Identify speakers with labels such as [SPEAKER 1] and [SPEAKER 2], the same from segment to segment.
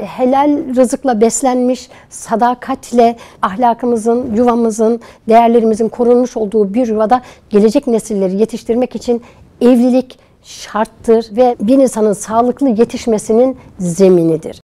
[SPEAKER 1] helal rızıkla beslenmiş, sadakatle ahlakımızın, yuvamızın, değerlerimizin korunmuş olduğu bir yuvada gelecek nesilleri yetiştirmek için evlilik şarttır ve bir insanın sağlıklı yetişmesinin zeminidir.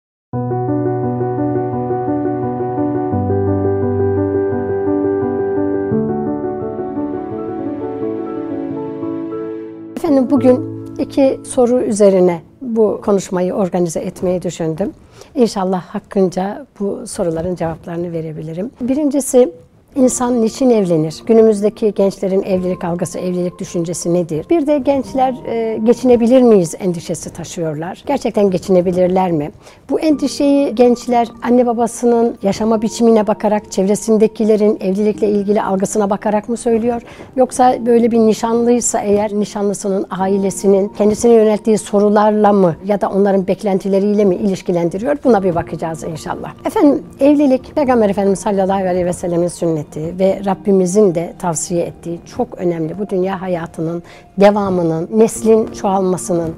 [SPEAKER 1] Efendim bugün iki soru üzerine bu konuşmayı organize etmeyi düşündüm. İnşallah hakkınca bu soruların cevaplarını verebilirim. Birincisi İnsan niçin evlenir? Günümüzdeki gençlerin evlilik algısı, evlilik düşüncesi nedir? Bir de gençler e, geçinebilir miyiz endişesi taşıyorlar. Gerçekten geçinebilirler mi? Bu endişeyi gençler anne babasının yaşama biçimine bakarak, çevresindekilerin evlilikle ilgili algısına bakarak mı söylüyor? Yoksa böyle bir nişanlıysa eğer nişanlısının, ailesinin kendisine yönelttiği sorularla mı ya da onların beklentileriyle mi ilişkilendiriyor? Buna bir bakacağız inşallah. Efendim evlilik Peygamber Efendimiz sallallahu aleyhi ve sellemin sünneti ettiği ve Rabbimizin de tavsiye ettiği çok önemli bu dünya hayatının devamının, neslin çoğalmasının,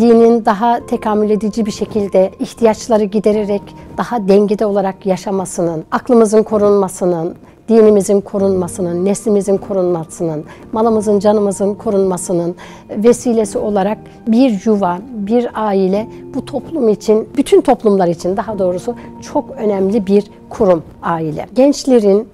[SPEAKER 1] dinin daha tekamül edici bir şekilde ihtiyaçları gidererek daha dengede olarak yaşamasının, aklımızın korunmasının, dinimizin korunmasının, neslimizin korunmasının, malımızın, canımızın korunmasının vesilesi olarak bir yuva, bir aile bu toplum için, bütün toplumlar için daha doğrusu çok önemli bir kurum aile. Gençlerin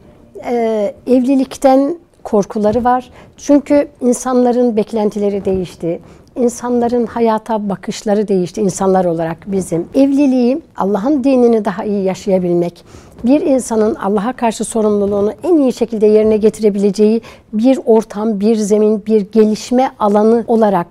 [SPEAKER 1] e, evlilikten korkuları var. Çünkü insanların beklentileri değişti. İnsanların hayata bakışları değişti insanlar olarak bizim. Evliliği Allah'ın dinini daha iyi yaşayabilmek, bir insanın Allah'a karşı sorumluluğunu en iyi şekilde yerine getirebileceği bir ortam, bir zemin, bir gelişme alanı olarak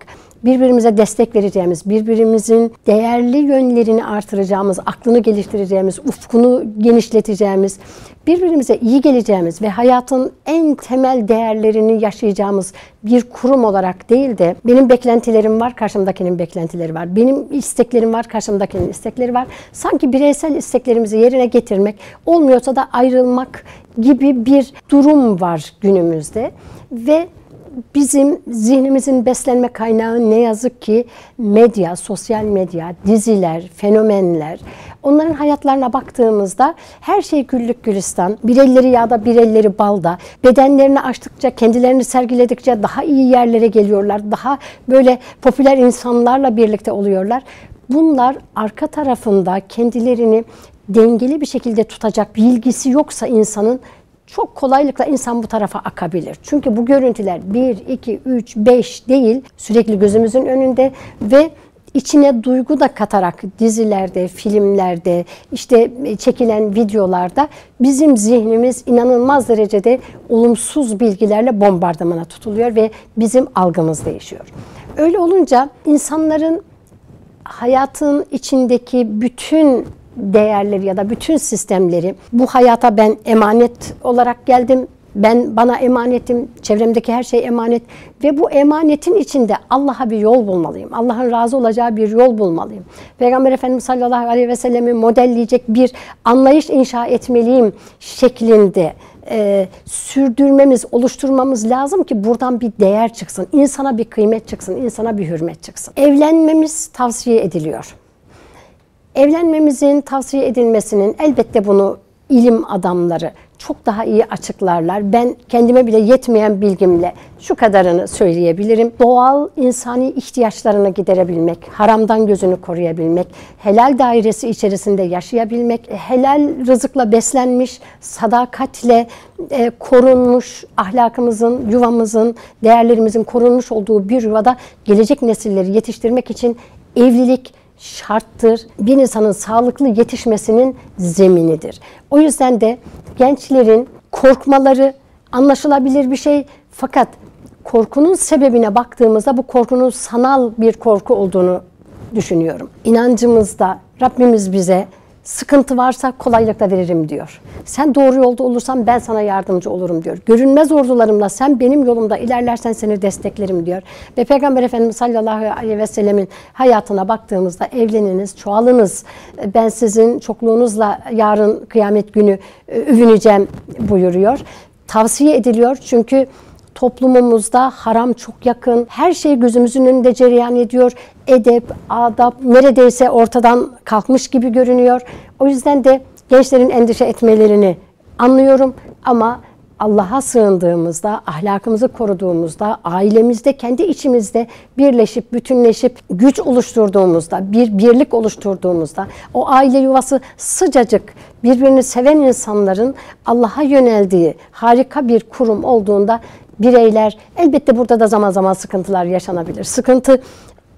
[SPEAKER 1] birbirimize destek vereceğimiz, birbirimizin değerli yönlerini artıracağımız, aklını geliştireceğimiz, ufkunu genişleteceğimiz, birbirimize iyi geleceğimiz ve hayatın en temel değerlerini yaşayacağımız bir kurum olarak değil de benim beklentilerim var, karşımdakinin beklentileri var. Benim isteklerim var, karşımdakinin istekleri var. Sanki bireysel isteklerimizi yerine getirmek, olmuyorsa da ayrılmak gibi bir durum var günümüzde ve bizim zihnimizin beslenme kaynağı ne yazık ki medya, sosyal medya, diziler, fenomenler. Onların hayatlarına baktığımızda her şey güllük gülistan, bir elleri yağda bir elleri balda. Bedenlerini açtıkça, kendilerini sergiledikçe daha iyi yerlere geliyorlar. Daha böyle popüler insanlarla birlikte oluyorlar. Bunlar arka tarafında kendilerini dengeli bir şekilde tutacak bilgisi yoksa insanın çok kolaylıkla insan bu tarafa akabilir. Çünkü bu görüntüler 1, 2, 3, 5 değil sürekli gözümüzün önünde ve içine duygu da katarak dizilerde, filmlerde, işte çekilen videolarda bizim zihnimiz inanılmaz derecede olumsuz bilgilerle bombardımana tutuluyor ve bizim algımız değişiyor. Öyle olunca insanların hayatın içindeki bütün değerleri ya da bütün sistemleri bu hayata ben emanet olarak geldim. Ben bana emanetim, çevremdeki her şey emanet ve bu emanetin içinde Allah'a bir yol bulmalıyım. Allah'ın razı olacağı bir yol bulmalıyım. Peygamber Efendimiz sallallahu aleyhi ve sellemi modelleyecek bir anlayış inşa etmeliyim şeklinde e, sürdürmemiz, oluşturmamız lazım ki buradan bir değer çıksın. insana bir kıymet çıksın, insana bir hürmet çıksın. Evlenmemiz tavsiye ediliyor. Evlenmemizin tavsiye edilmesinin elbette bunu ilim adamları çok daha iyi açıklarlar. Ben kendime bile yetmeyen bilgimle şu kadarını söyleyebilirim. Doğal insani ihtiyaçlarını giderebilmek, haramdan gözünü koruyabilmek, helal dairesi içerisinde yaşayabilmek, helal rızıkla beslenmiş, sadakatle e, korunmuş, ahlakımızın, yuvamızın, değerlerimizin korunmuş olduğu bir yuvada gelecek nesilleri yetiştirmek için evlilik, şarttır. Bir insanın sağlıklı yetişmesinin zeminidir. O yüzden de gençlerin korkmaları anlaşılabilir bir şey fakat korkunun sebebine baktığımızda bu korkunun sanal bir korku olduğunu düşünüyorum. İnancımızda Rabbimiz bize sıkıntı varsa kolaylıkla veririm diyor. Sen doğru yolda olursan ben sana yardımcı olurum diyor. Görünmez ordularımla sen benim yolumda ilerlersen seni desteklerim diyor. Ve Peygamber Efendimiz sallallahu aleyhi ve sellemin hayatına baktığımızda evleniniz, çoğalınız. Ben sizin çokluğunuzla yarın kıyamet günü e, övüneceğim buyuruyor. Tavsiye ediliyor çünkü Toplumumuzda haram çok yakın. Her şey gözümüzün önünde cereyan ediyor. Edep, adap neredeyse ortadan kalkmış gibi görünüyor. O yüzden de gençlerin endişe etmelerini anlıyorum ama Allah'a sığındığımızda, ahlakımızı koruduğumuzda, ailemizde, kendi içimizde birleşip, bütünleşip, güç oluşturduğumuzda, bir birlik oluşturduğumuzda, o aile yuvası sıcacık, birbirini seven insanların Allah'a yöneldiği harika bir kurum olduğunda bireyler, elbette burada da zaman zaman sıkıntılar yaşanabilir. Sıkıntı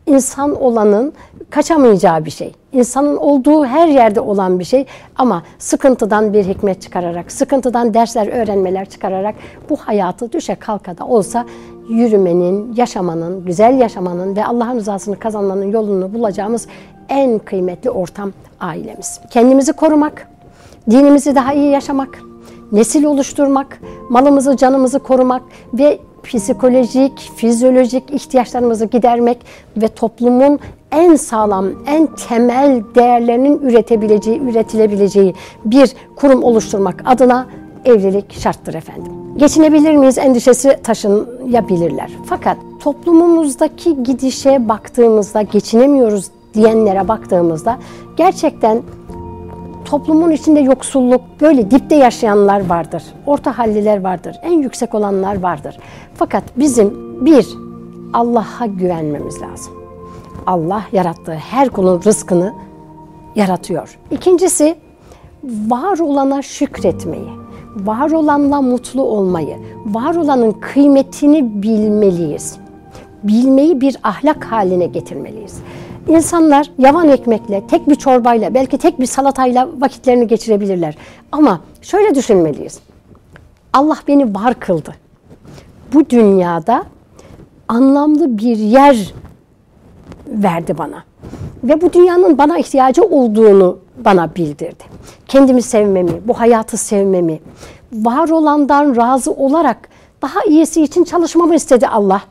[SPEAKER 1] insan olanın kaçamayacağı bir şey. İnsanın olduğu her yerde olan bir şey ama sıkıntıdan bir hikmet çıkararak, sıkıntıdan dersler, öğrenmeler çıkararak bu hayatı düşe kalka da olsa yürümenin, yaşamanın, güzel yaşamanın ve Allah'ın rızasını kazanmanın yolunu bulacağımız en kıymetli ortam ailemiz. Kendimizi korumak, dinimizi daha iyi yaşamak, nesil oluşturmak, malımızı, canımızı korumak ve psikolojik, fizyolojik ihtiyaçlarımızı gidermek ve toplumun en sağlam, en temel değerlerinin üretebileceği, üretilebileceği bir kurum oluşturmak adına evlilik şarttır efendim. Geçinebilir miyiz endişesi taşıyabilirler. Fakat toplumumuzdaki gidişe baktığımızda geçinemiyoruz diyenlere baktığımızda gerçekten toplumun içinde yoksulluk, böyle dipte yaşayanlar vardır. Orta halliler vardır. En yüksek olanlar vardır. Fakat bizim bir, Allah'a güvenmemiz lazım. Allah yarattığı her kulun rızkını yaratıyor. İkincisi, var olana şükretmeyi, var olanla mutlu olmayı, var olanın kıymetini bilmeliyiz. Bilmeyi bir ahlak haline getirmeliyiz. İnsanlar yavan ekmekle, tek bir çorbayla, belki tek bir salatayla vakitlerini geçirebilirler. Ama şöyle düşünmeliyiz. Allah beni var kıldı. Bu dünyada anlamlı bir yer verdi bana. Ve bu dünyanın bana ihtiyacı olduğunu bana bildirdi. Kendimi sevmemi, bu hayatı sevmemi, var olandan razı olarak daha iyisi için çalışmamı istedi Allah.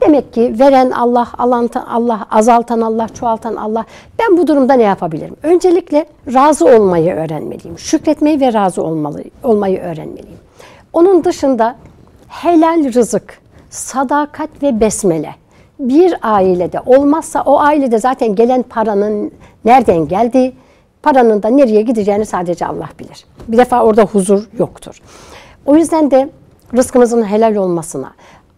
[SPEAKER 1] Demek ki veren Allah, alan Allah, azaltan Allah, çoğaltan Allah. Ben bu durumda ne yapabilirim? Öncelikle razı olmayı öğrenmeliyim. Şükretmeyi ve razı olmalı, olmayı öğrenmeliyim. Onun dışında helal rızık, sadakat ve besmele bir ailede olmazsa o ailede zaten gelen paranın nereden geldiği, paranın da nereye gideceğini sadece Allah bilir. Bir defa orada huzur yoktur. O yüzden de rızkımızın helal olmasına,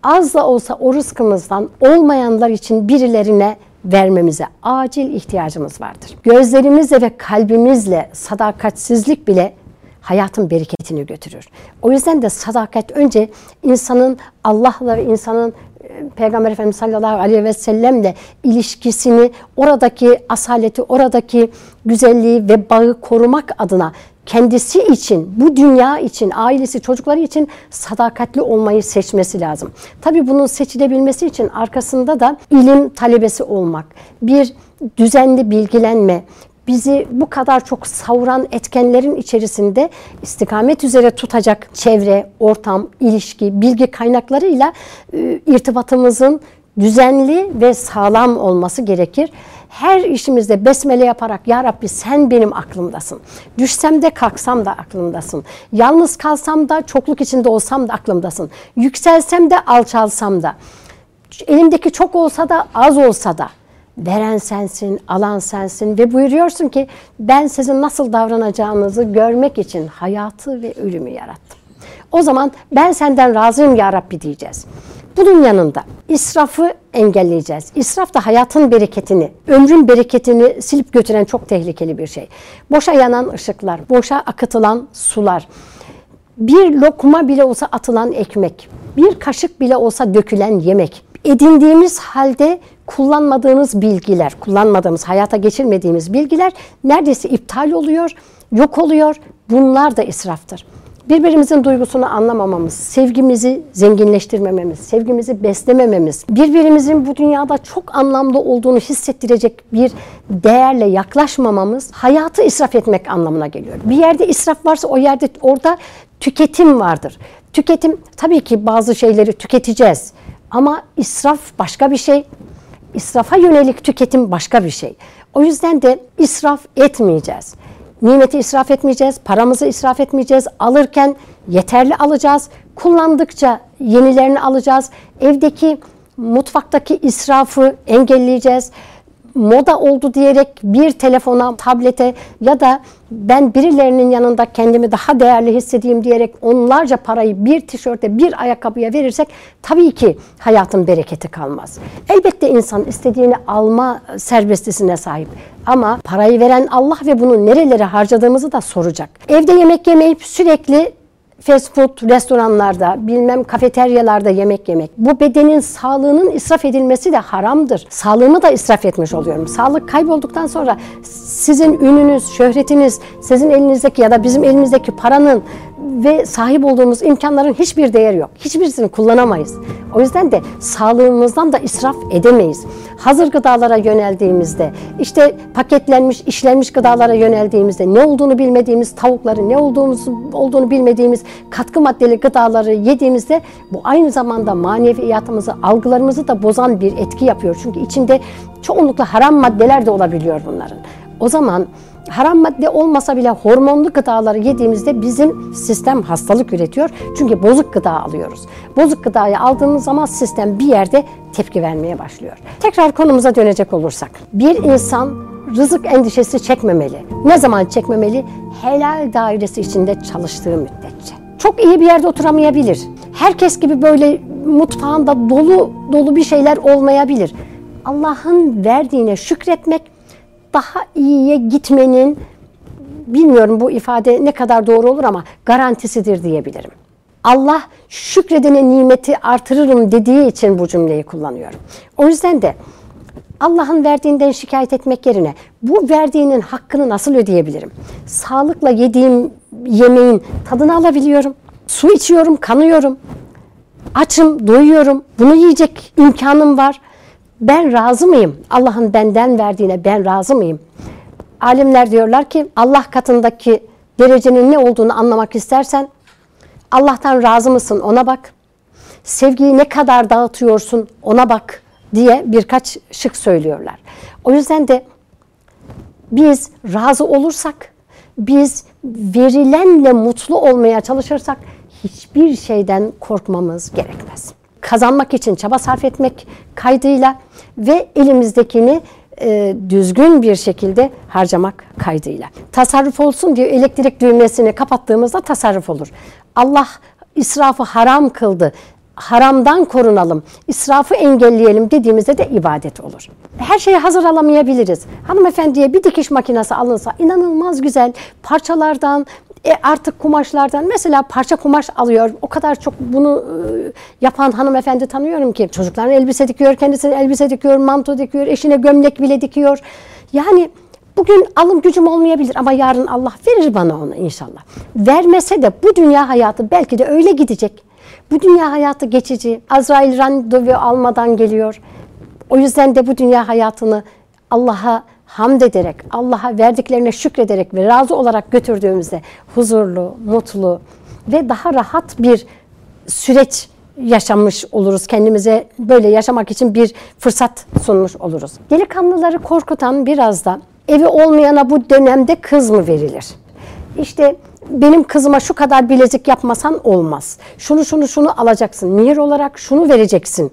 [SPEAKER 1] az da olsa o rızkımızdan olmayanlar için birilerine vermemize acil ihtiyacımız vardır. Gözlerimizle ve kalbimizle sadakatsizlik bile hayatın bereketini götürür. O yüzden de sadakat önce insanın Allah'la ve insanın e, Peygamber Efendimiz sallallahu aleyhi ve sellemle ilişkisini, oradaki asaleti, oradaki güzelliği ve bağı korumak adına kendisi için, bu dünya için, ailesi, çocukları için sadakatli olmayı seçmesi lazım. Tabi bunun seçilebilmesi için arkasında da ilim talebesi olmak, bir düzenli bilgilenme, bizi bu kadar çok savuran etkenlerin içerisinde istikamet üzere tutacak çevre, ortam, ilişki, bilgi kaynaklarıyla e, irtibatımızın düzenli ve sağlam olması gerekir. Her işimizde besmele yaparak Ya Rabbi sen benim aklımdasın. Düşsem de kalksam da aklımdasın. Yalnız kalsam da çokluk içinde olsam da aklımdasın. Yükselsem de alçalsam da. Elimdeki çok olsa da az olsa da veren sensin, alan sensin ve buyuruyorsun ki ben sizin nasıl davranacağınızı görmek için hayatı ve ölümü yarattım. O zaman ben senden razıyım ya Rabbi diyeceğiz. Bunun yanında israfı engelleyeceğiz. İsraf da hayatın bereketini, ömrün bereketini silip götüren çok tehlikeli bir şey. Boşa yanan ışıklar, boşa akıtılan sular, bir lokma bile olsa atılan ekmek, bir kaşık bile olsa dökülen yemek, edindiğimiz halde kullanmadığımız bilgiler, kullanmadığımız, hayata geçirmediğimiz bilgiler neredeyse iptal oluyor, yok oluyor. Bunlar da israftır birbirimizin duygusunu anlamamamız, sevgimizi zenginleştirmememiz, sevgimizi beslemememiz, birbirimizin bu dünyada çok anlamlı olduğunu hissettirecek bir değerle yaklaşmamamız hayatı israf etmek anlamına geliyor. Bir yerde israf varsa o yerde orada tüketim vardır. Tüketim tabii ki bazı şeyleri tüketeceğiz ama israf başka bir şey. İsrafa yönelik tüketim başka bir şey. O yüzden de israf etmeyeceğiz. Nimeti israf etmeyeceğiz, paramızı israf etmeyeceğiz. Alırken yeterli alacağız. Kullandıkça yenilerini alacağız. Evdeki mutfaktaki israfı engelleyeceğiz moda oldu diyerek bir telefona, tablete ya da ben birilerinin yanında kendimi daha değerli hissedeyim diyerek onlarca parayı bir tişörte, bir ayakkabıya verirsek tabii ki hayatın bereketi kalmaz. Elbette insan istediğini alma serbestisine sahip. Ama parayı veren Allah ve bunu nerelere harcadığımızı da soracak. Evde yemek yemeyip sürekli fast food restoranlarda, bilmem kafeteryalarda yemek yemek. Bu bedenin sağlığının israf edilmesi de haramdır. Sağlığımı da israf etmiş oluyorum. Sağlık kaybolduktan sonra sizin ününüz, şöhretiniz, sizin elinizdeki ya da bizim elimizdeki paranın ve sahip olduğumuz imkanların hiçbir değeri yok. Hiçbirisini kullanamayız. O yüzden de sağlığımızdan da israf edemeyiz. Hazır gıdalara yöneldiğimizde, işte paketlenmiş, işlenmiş gıdalara yöneldiğimizde, ne olduğunu bilmediğimiz tavukları, ne olduğumuz olduğunu bilmediğimiz katkı maddeli gıdaları yediğimizde bu aynı zamanda maneviyatımızı, algılarımızı da bozan bir etki yapıyor. Çünkü içinde çoğunlukla haram maddeler de olabiliyor bunların. O zaman haram madde olmasa bile hormonlu gıdaları yediğimizde bizim sistem hastalık üretiyor. Çünkü bozuk gıda alıyoruz. Bozuk gıdayı aldığımız zaman sistem bir yerde tepki vermeye başlıyor. Tekrar konumuza dönecek olursak. Bir insan rızık endişesi çekmemeli. Ne zaman çekmemeli? Helal dairesi içinde çalıştığı müddetçe. Çok iyi bir yerde oturamayabilir. Herkes gibi böyle mutfağında dolu dolu bir şeyler olmayabilir. Allah'ın verdiğine şükretmek daha iyiye gitmenin bilmiyorum bu ifade ne kadar doğru olur ama garantisidir diyebilirim. Allah şükredene nimeti artırırım dediği için bu cümleyi kullanıyorum. O yüzden de Allah'ın verdiğinden şikayet etmek yerine bu verdiğinin hakkını nasıl ödeyebilirim? Sağlıkla yediğim yemeğin tadını alabiliyorum. Su içiyorum, kanıyorum. Açım, doyuyorum. Bunu yiyecek imkanım var. Ben razı mıyım? Allah'ın benden verdiğine ben razı mıyım? Alimler diyorlar ki Allah katındaki derecenin ne olduğunu anlamak istersen Allah'tan razı mısın ona bak. Sevgiyi ne kadar dağıtıyorsun ona bak diye birkaç şık söylüyorlar. O yüzden de biz razı olursak, biz verilenle mutlu olmaya çalışırsak hiçbir şeyden korkmamız gerekmez kazanmak için çaba sarf etmek kaydıyla ve elimizdekini e, düzgün bir şekilde harcamak kaydıyla. Tasarruf olsun diye elektrik düğmesini kapattığımızda tasarruf olur. Allah israfı haram kıldı. Haramdan korunalım, israfı engelleyelim dediğimizde de ibadet olur. Her şeyi hazır alamayabiliriz. Hanımefendiye bir dikiş makinesi alınsa inanılmaz güzel parçalardan, e artık kumaşlardan mesela parça kumaş alıyor. O kadar çok bunu e, yapan hanımefendi tanıyorum ki. Çocukların elbise dikiyor, kendisine elbise dikiyor, manto dikiyor, eşine gömlek bile dikiyor. Yani bugün alım gücüm olmayabilir ama yarın Allah verir bana onu inşallah. Vermese de bu dünya hayatı belki de öyle gidecek. Bu dünya hayatı geçici. Azrail randevu almadan geliyor. O yüzden de bu dünya hayatını Allah'a hamd ederek, Allah'a verdiklerine şükrederek ve razı olarak götürdüğümüzde huzurlu, mutlu ve daha rahat bir süreç yaşamış oluruz. Kendimize böyle yaşamak için bir fırsat sunmuş oluruz. Delikanlıları korkutan biraz da evi olmayana bu dönemde kız mı verilir? İşte benim kızıma şu kadar bilezik yapmasan olmaz. Şunu şunu şunu alacaksın. Mihir olarak şunu vereceksin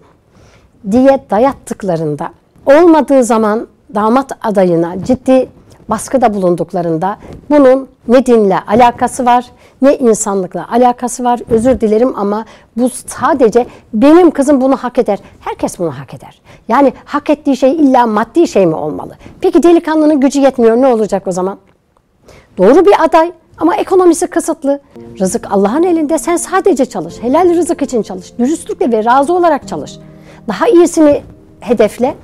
[SPEAKER 1] diye dayattıklarında olmadığı zaman damat adayına ciddi baskıda bulunduklarında bunun ne dinle alakası var ne insanlıkla alakası var. Özür dilerim ama bu sadece benim kızım bunu hak eder. Herkes bunu hak eder. Yani hak ettiği şey illa maddi şey mi olmalı? Peki delikanlının gücü yetmiyor ne olacak o zaman? Doğru bir aday ama ekonomisi kısıtlı. Rızık Allah'ın elinde. Sen sadece çalış. Helal rızık için çalış. Dürüstlükle ve razı olarak çalış. Daha iyisini hedefle.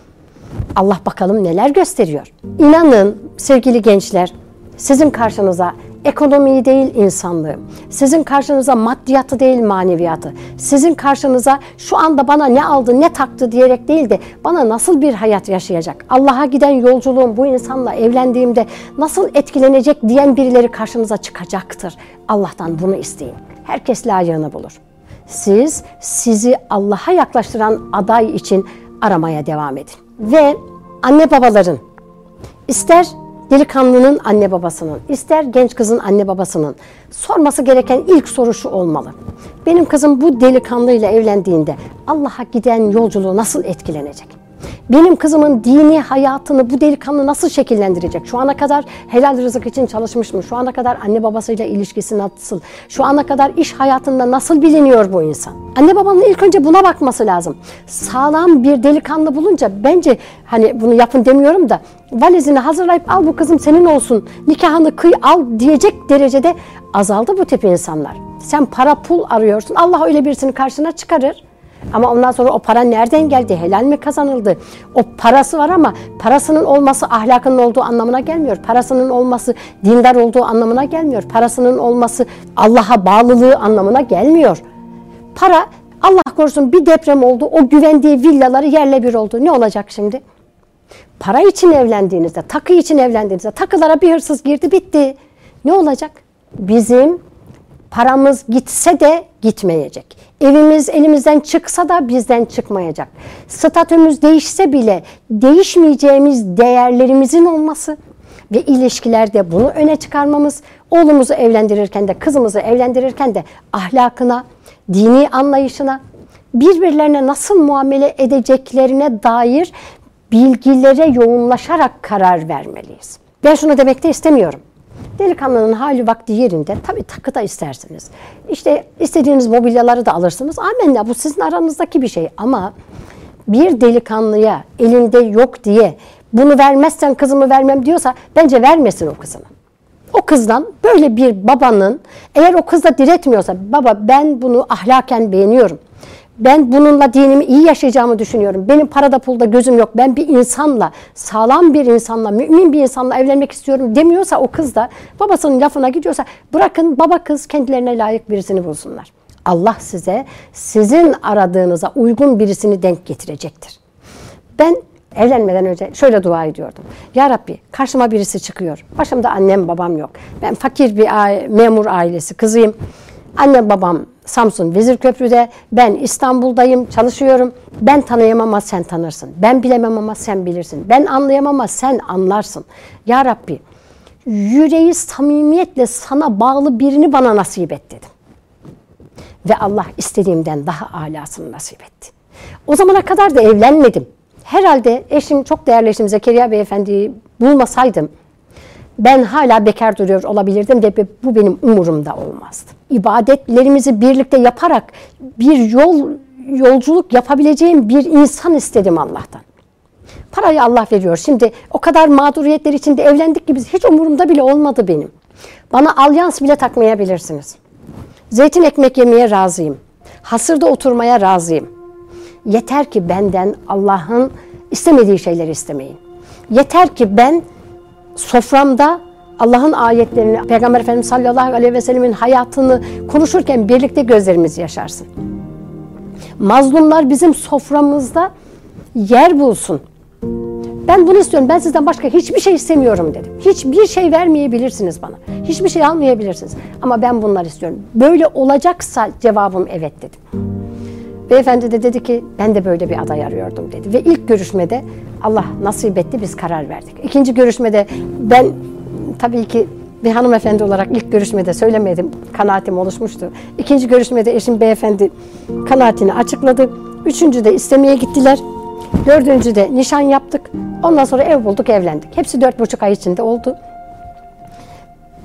[SPEAKER 1] Allah bakalım neler gösteriyor. İnanın sevgili gençler, sizin karşınıza ekonomiyi değil insanlığı, sizin karşınıza maddiyatı değil maneviyatı, sizin karşınıza şu anda bana ne aldı ne taktı diyerek değil de bana nasıl bir hayat yaşayacak, Allah'a giden yolculuğum bu insanla evlendiğimde nasıl etkilenecek diyen birileri karşınıza çıkacaktır. Allah'tan bunu isteyin. Herkes layığını bulur. Siz sizi Allah'a yaklaştıran aday için aramaya devam edin. Ve anne babaların ister delikanlının anne babasının, ister genç kızın anne babasının sorması gereken ilk soru şu olmalı. Benim kızım bu delikanlıyla evlendiğinde Allah'a giden yolculuğu nasıl etkilenecek? Benim kızımın dini hayatını bu delikanlı nasıl şekillendirecek? Şu ana kadar helal rızık için çalışmış mı? Şu ana kadar anne babasıyla ilişkisi nasıl? Şu ana kadar iş hayatında nasıl biliniyor bu insan? Anne babanın ilk önce buna bakması lazım. Sağlam bir delikanlı bulunca bence hani bunu yapın demiyorum da valizini hazırlayıp al bu kızım senin olsun nikahını kıy al diyecek derecede azaldı bu tip insanlar. Sen para pul arıyorsun. Allah öyle birisini karşına çıkarır. Ama ondan sonra o para nereden geldi? Helal mi kazanıldı? O parası var ama parasının olması ahlakının olduğu anlamına gelmiyor. Parasının olması dindar olduğu anlamına gelmiyor. Parasının olması Allah'a bağlılığı anlamına gelmiyor. Para Allah korusun bir deprem oldu. O güvendiği villaları yerle bir oldu. Ne olacak şimdi? Para için evlendiğinizde, takı için evlendiğinizde takılara bir hırsız girdi bitti. Ne olacak? Bizim paramız gitse de gitmeyecek. Evimiz elimizden çıksa da bizden çıkmayacak. Statümüz değişse bile değişmeyeceğimiz değerlerimizin olması ve ilişkilerde bunu öne çıkarmamız, oğlumuzu evlendirirken de kızımızı evlendirirken de ahlakına, dini anlayışına, birbirlerine nasıl muamele edeceklerine dair bilgilere yoğunlaşarak karar vermeliyiz. Ben şunu demek de istemiyorum. Delikanlının hali vakti yerinde. Tabii takı da istersiniz. İşte istediğiniz mobilyaları da alırsınız. Amenna bu sizin aranızdaki bir şey. Ama bir delikanlıya elinde yok diye bunu vermezsen kızımı vermem diyorsa bence vermesin o kızını. O kızdan böyle bir babanın eğer o kız da diretmiyorsa baba ben bunu ahlaken beğeniyorum ben bununla dinimi iyi yaşayacağımı düşünüyorum. Benim parada pulda gözüm yok. Ben bir insanla, sağlam bir insanla, mümin bir insanla evlenmek istiyorum demiyorsa o kız da babasının lafına gidiyorsa bırakın baba kız kendilerine layık birisini bulsunlar. Allah size sizin aradığınıza uygun birisini denk getirecektir. Ben evlenmeden önce şöyle dua ediyordum. Ya Rabbi karşıma birisi çıkıyor. Başımda annem babam yok. Ben fakir bir memur ailesi kızıyım. Annem babam Samsun Vezirköprü'de, ben İstanbul'dayım, çalışıyorum. Ben tanıyamam ama sen tanırsın. Ben bilemem ama sen bilirsin. Ben anlayamam ama sen anlarsın. Ya Rabbi, yüreği samimiyetle sana bağlı birini bana nasip et dedim. Ve Allah istediğimden daha alasını nasip etti. O zamana kadar da evlenmedim. Herhalde eşim, çok değerli eşim Zekeriya Beyefendi'yi bulmasaydım, ben hala bekar duruyor olabilirdim ve bu benim umurumda olmazdı. İbadetlerimizi birlikte yaparak bir yol yolculuk yapabileceğim bir insan istedim Allah'tan. Parayı Allah veriyor. Şimdi o kadar mağduriyetler içinde evlendik ki biz hiç umurumda bile olmadı benim. Bana alyans bile takmayabilirsiniz. Zeytin ekmek yemeye razıyım. Hasırda oturmaya razıyım. Yeter ki benden Allah'ın istemediği şeyleri istemeyin. Yeter ki ben soframda Allah'ın ayetlerini, Peygamber Efendimiz sallallahu aleyhi ve sellemin hayatını konuşurken birlikte gözlerimiz yaşarsın. Mazlumlar bizim soframızda yer bulsun. Ben bunu istiyorum. Ben sizden başka hiçbir şey istemiyorum dedim. Hiçbir şey vermeyebilirsiniz bana. Hiçbir şey almayabilirsiniz. Ama ben bunları istiyorum. Böyle olacaksa cevabım evet dedim. Beyefendi de dedi ki ben de böyle bir aday arıyordum dedi. Ve ilk görüşmede Allah nasip etti biz karar verdik. İkinci görüşmede ben tabii ki bir hanımefendi olarak ilk görüşmede söylemedim. Kanaatim oluşmuştu. İkinci görüşmede eşim beyefendi kanaatini açıkladı. Üçüncü de istemeye gittiler. Dördüncü de nişan yaptık. Ondan sonra ev bulduk, evlendik. Hepsi dört buçuk ay içinde oldu.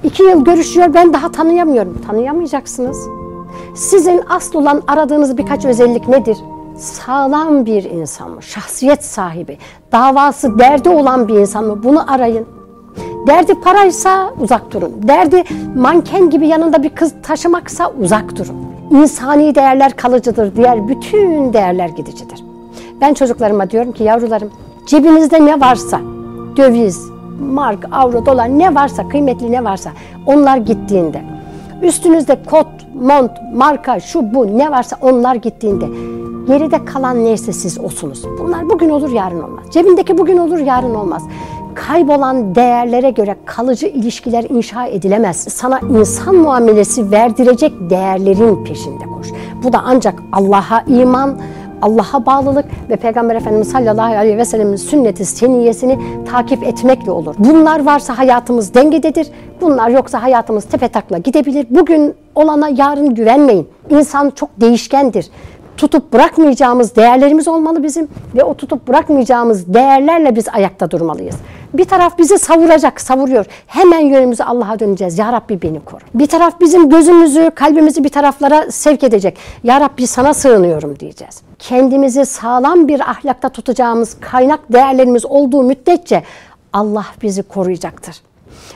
[SPEAKER 1] İki yıl görüşüyor, ben daha tanıyamıyorum. Tanıyamayacaksınız. Sizin asıl olan aradığınız birkaç özellik nedir? Sağlam bir insan mı? Şahsiyet sahibi, davası, derdi olan bir insan mı? Bunu arayın. Derdi paraysa uzak durun. Derdi manken gibi yanında bir kız taşımaksa uzak durun. İnsani değerler kalıcıdır, diğer bütün değerler gidicidir. Ben çocuklarıma diyorum ki yavrularım cebinizde ne varsa döviz, mark, avro, dolar ne varsa kıymetli ne varsa onlar gittiğinde üstünüzde kot, mont, marka, şu bu ne varsa onlar gittiğinde geride kalan neyse siz osunuz. Bunlar bugün olur yarın olmaz. Cebindeki bugün olur yarın olmaz. Kaybolan değerlere göre kalıcı ilişkiler inşa edilemez. Sana insan muamelesi verdirecek değerlerin peşinde koş. Bu da ancak Allah'a iman, Allah'a bağlılık ve Peygamber Efendimiz sallallahu aleyhi ve sellemin sünneti seniyesini takip etmekle olur. Bunlar varsa hayatımız dengededir. Bunlar yoksa hayatımız tepe takla gidebilir. Bugün olana yarın güvenmeyin. İnsan çok değişkendir tutup bırakmayacağımız değerlerimiz olmalı bizim ve o tutup bırakmayacağımız değerlerle biz ayakta durmalıyız. Bir taraf bizi savuracak, savuruyor. Hemen yönümüzü Allah'a döneceğiz. Ya Rabbi beni koru. Bir taraf bizim gözümüzü, kalbimizi bir taraflara sevk edecek. Ya Rabbi sana sığınıyorum diyeceğiz. Kendimizi sağlam bir ahlakta tutacağımız kaynak değerlerimiz olduğu müddetçe Allah bizi koruyacaktır.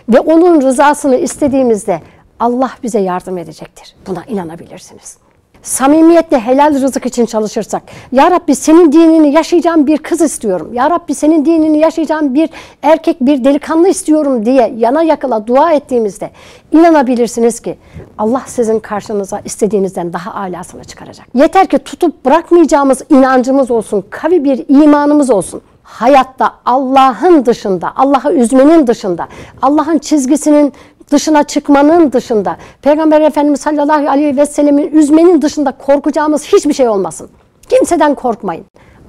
[SPEAKER 1] Ve onun rızasını istediğimizde Allah bize yardım edecektir. Buna inanabilirsiniz samimiyetle helal rızık için çalışırsak, Ya Rabbi senin dinini yaşayacağım bir kız istiyorum, Ya Rabbi senin dinini yaşayacağım bir erkek, bir delikanlı istiyorum diye yana yakıla dua ettiğimizde inanabilirsiniz ki Allah sizin karşınıza istediğinizden daha alasını çıkaracak. Yeter ki tutup bırakmayacağımız inancımız olsun, kavi bir imanımız olsun. Hayatta Allah'ın dışında, Allah'ı üzmenin dışında, Allah'ın çizgisinin dışına çıkmanın dışında, Peygamber Efendimiz sallallahu aleyhi ve sellemin üzmenin dışında korkacağımız hiçbir şey olmasın. Kimseden korkmayın.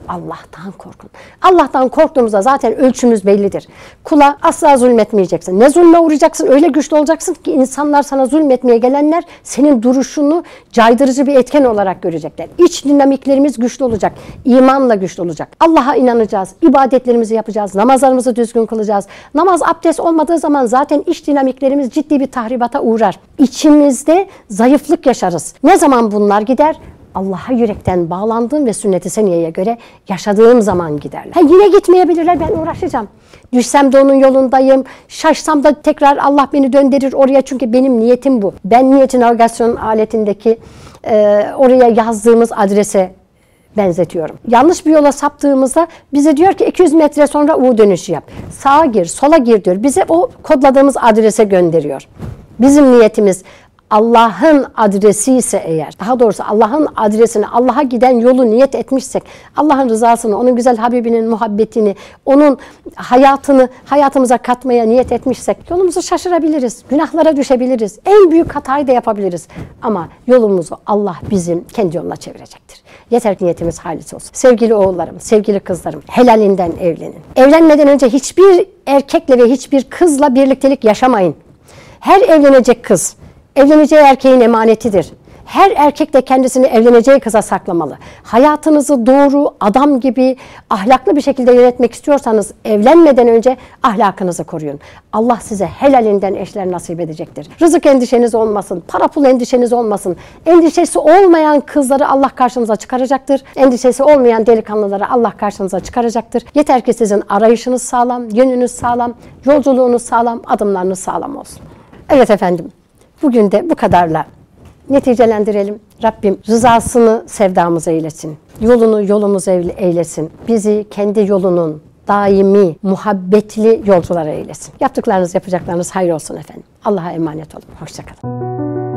[SPEAKER 1] Allah'tan korkun. Allah'tan korktuğumuzda zaten ölçümüz bellidir. Kula asla zulmetmeyeceksin. Ne zulme uğrayacaksın? Öyle güçlü olacaksın ki insanlar sana zulmetmeye gelenler senin duruşunu caydırıcı bir etken olarak görecekler. İç dinamiklerimiz güçlü olacak. İmanla güçlü olacak. Allah'a inanacağız. ibadetlerimizi yapacağız. Namazlarımızı düzgün kılacağız. Namaz abdest olmadığı zaman zaten iç dinamiklerimiz ciddi bir tahribata uğrar. İçimizde zayıflık yaşarız. Ne zaman bunlar gider? Allah'a yürekten bağlandığım ve sünnet-i seniyeye göre yaşadığım zaman giderler. Ha, yine gitmeyebilirler ben uğraşacağım. Düşsem de onun yolundayım. Şaşsam da tekrar Allah beni döndürür oraya çünkü benim niyetim bu. Ben niyeti navigasyon aletindeki e, oraya yazdığımız adrese benzetiyorum. Yanlış bir yola saptığımızda bize diyor ki 200 metre sonra U dönüşü yap. Sağa gir, sola gir diyor. Bize o kodladığımız adrese gönderiyor. Bizim niyetimiz Allah'ın adresi ise eğer, daha doğrusu Allah'ın adresini, Allah'a giden yolu niyet etmişsek, Allah'ın rızasını, onun güzel Habibinin muhabbetini, onun hayatını hayatımıza katmaya niyet etmişsek yolumuzu şaşırabiliriz, günahlara düşebiliriz, en büyük hatayı da yapabiliriz. Ama yolumuzu Allah bizim kendi yoluna çevirecektir. Yeter ki niyetimiz halis olsun. Sevgili oğullarım, sevgili kızlarım, helalinden evlenin. Evlenmeden önce hiçbir erkekle ve hiçbir kızla birliktelik yaşamayın. Her evlenecek kız, evleneceği erkeğin emanetidir. Her erkek de kendisini evleneceği kıza saklamalı. Hayatınızı doğru, adam gibi, ahlaklı bir şekilde yönetmek istiyorsanız evlenmeden önce ahlakınızı koruyun. Allah size helalinden eşler nasip edecektir. Rızık endişeniz olmasın, para pul endişeniz olmasın. Endişesi olmayan kızları Allah karşınıza çıkaracaktır. Endişesi olmayan delikanlıları Allah karşınıza çıkaracaktır. Yeter ki sizin arayışınız sağlam, yönünüz sağlam, yolculuğunuz sağlam, adımlarınız sağlam olsun. Evet efendim. Bugün de bu kadarla neticelendirelim. Rabbim rızasını sevdamız eylesin. Yolunu yolumuz eylesin. Bizi kendi yolunun daimi, muhabbetli yolculara eylesin. Yaptıklarınız, yapacaklarınız hayır olsun efendim. Allah'a emanet olun. Hoşçakalın.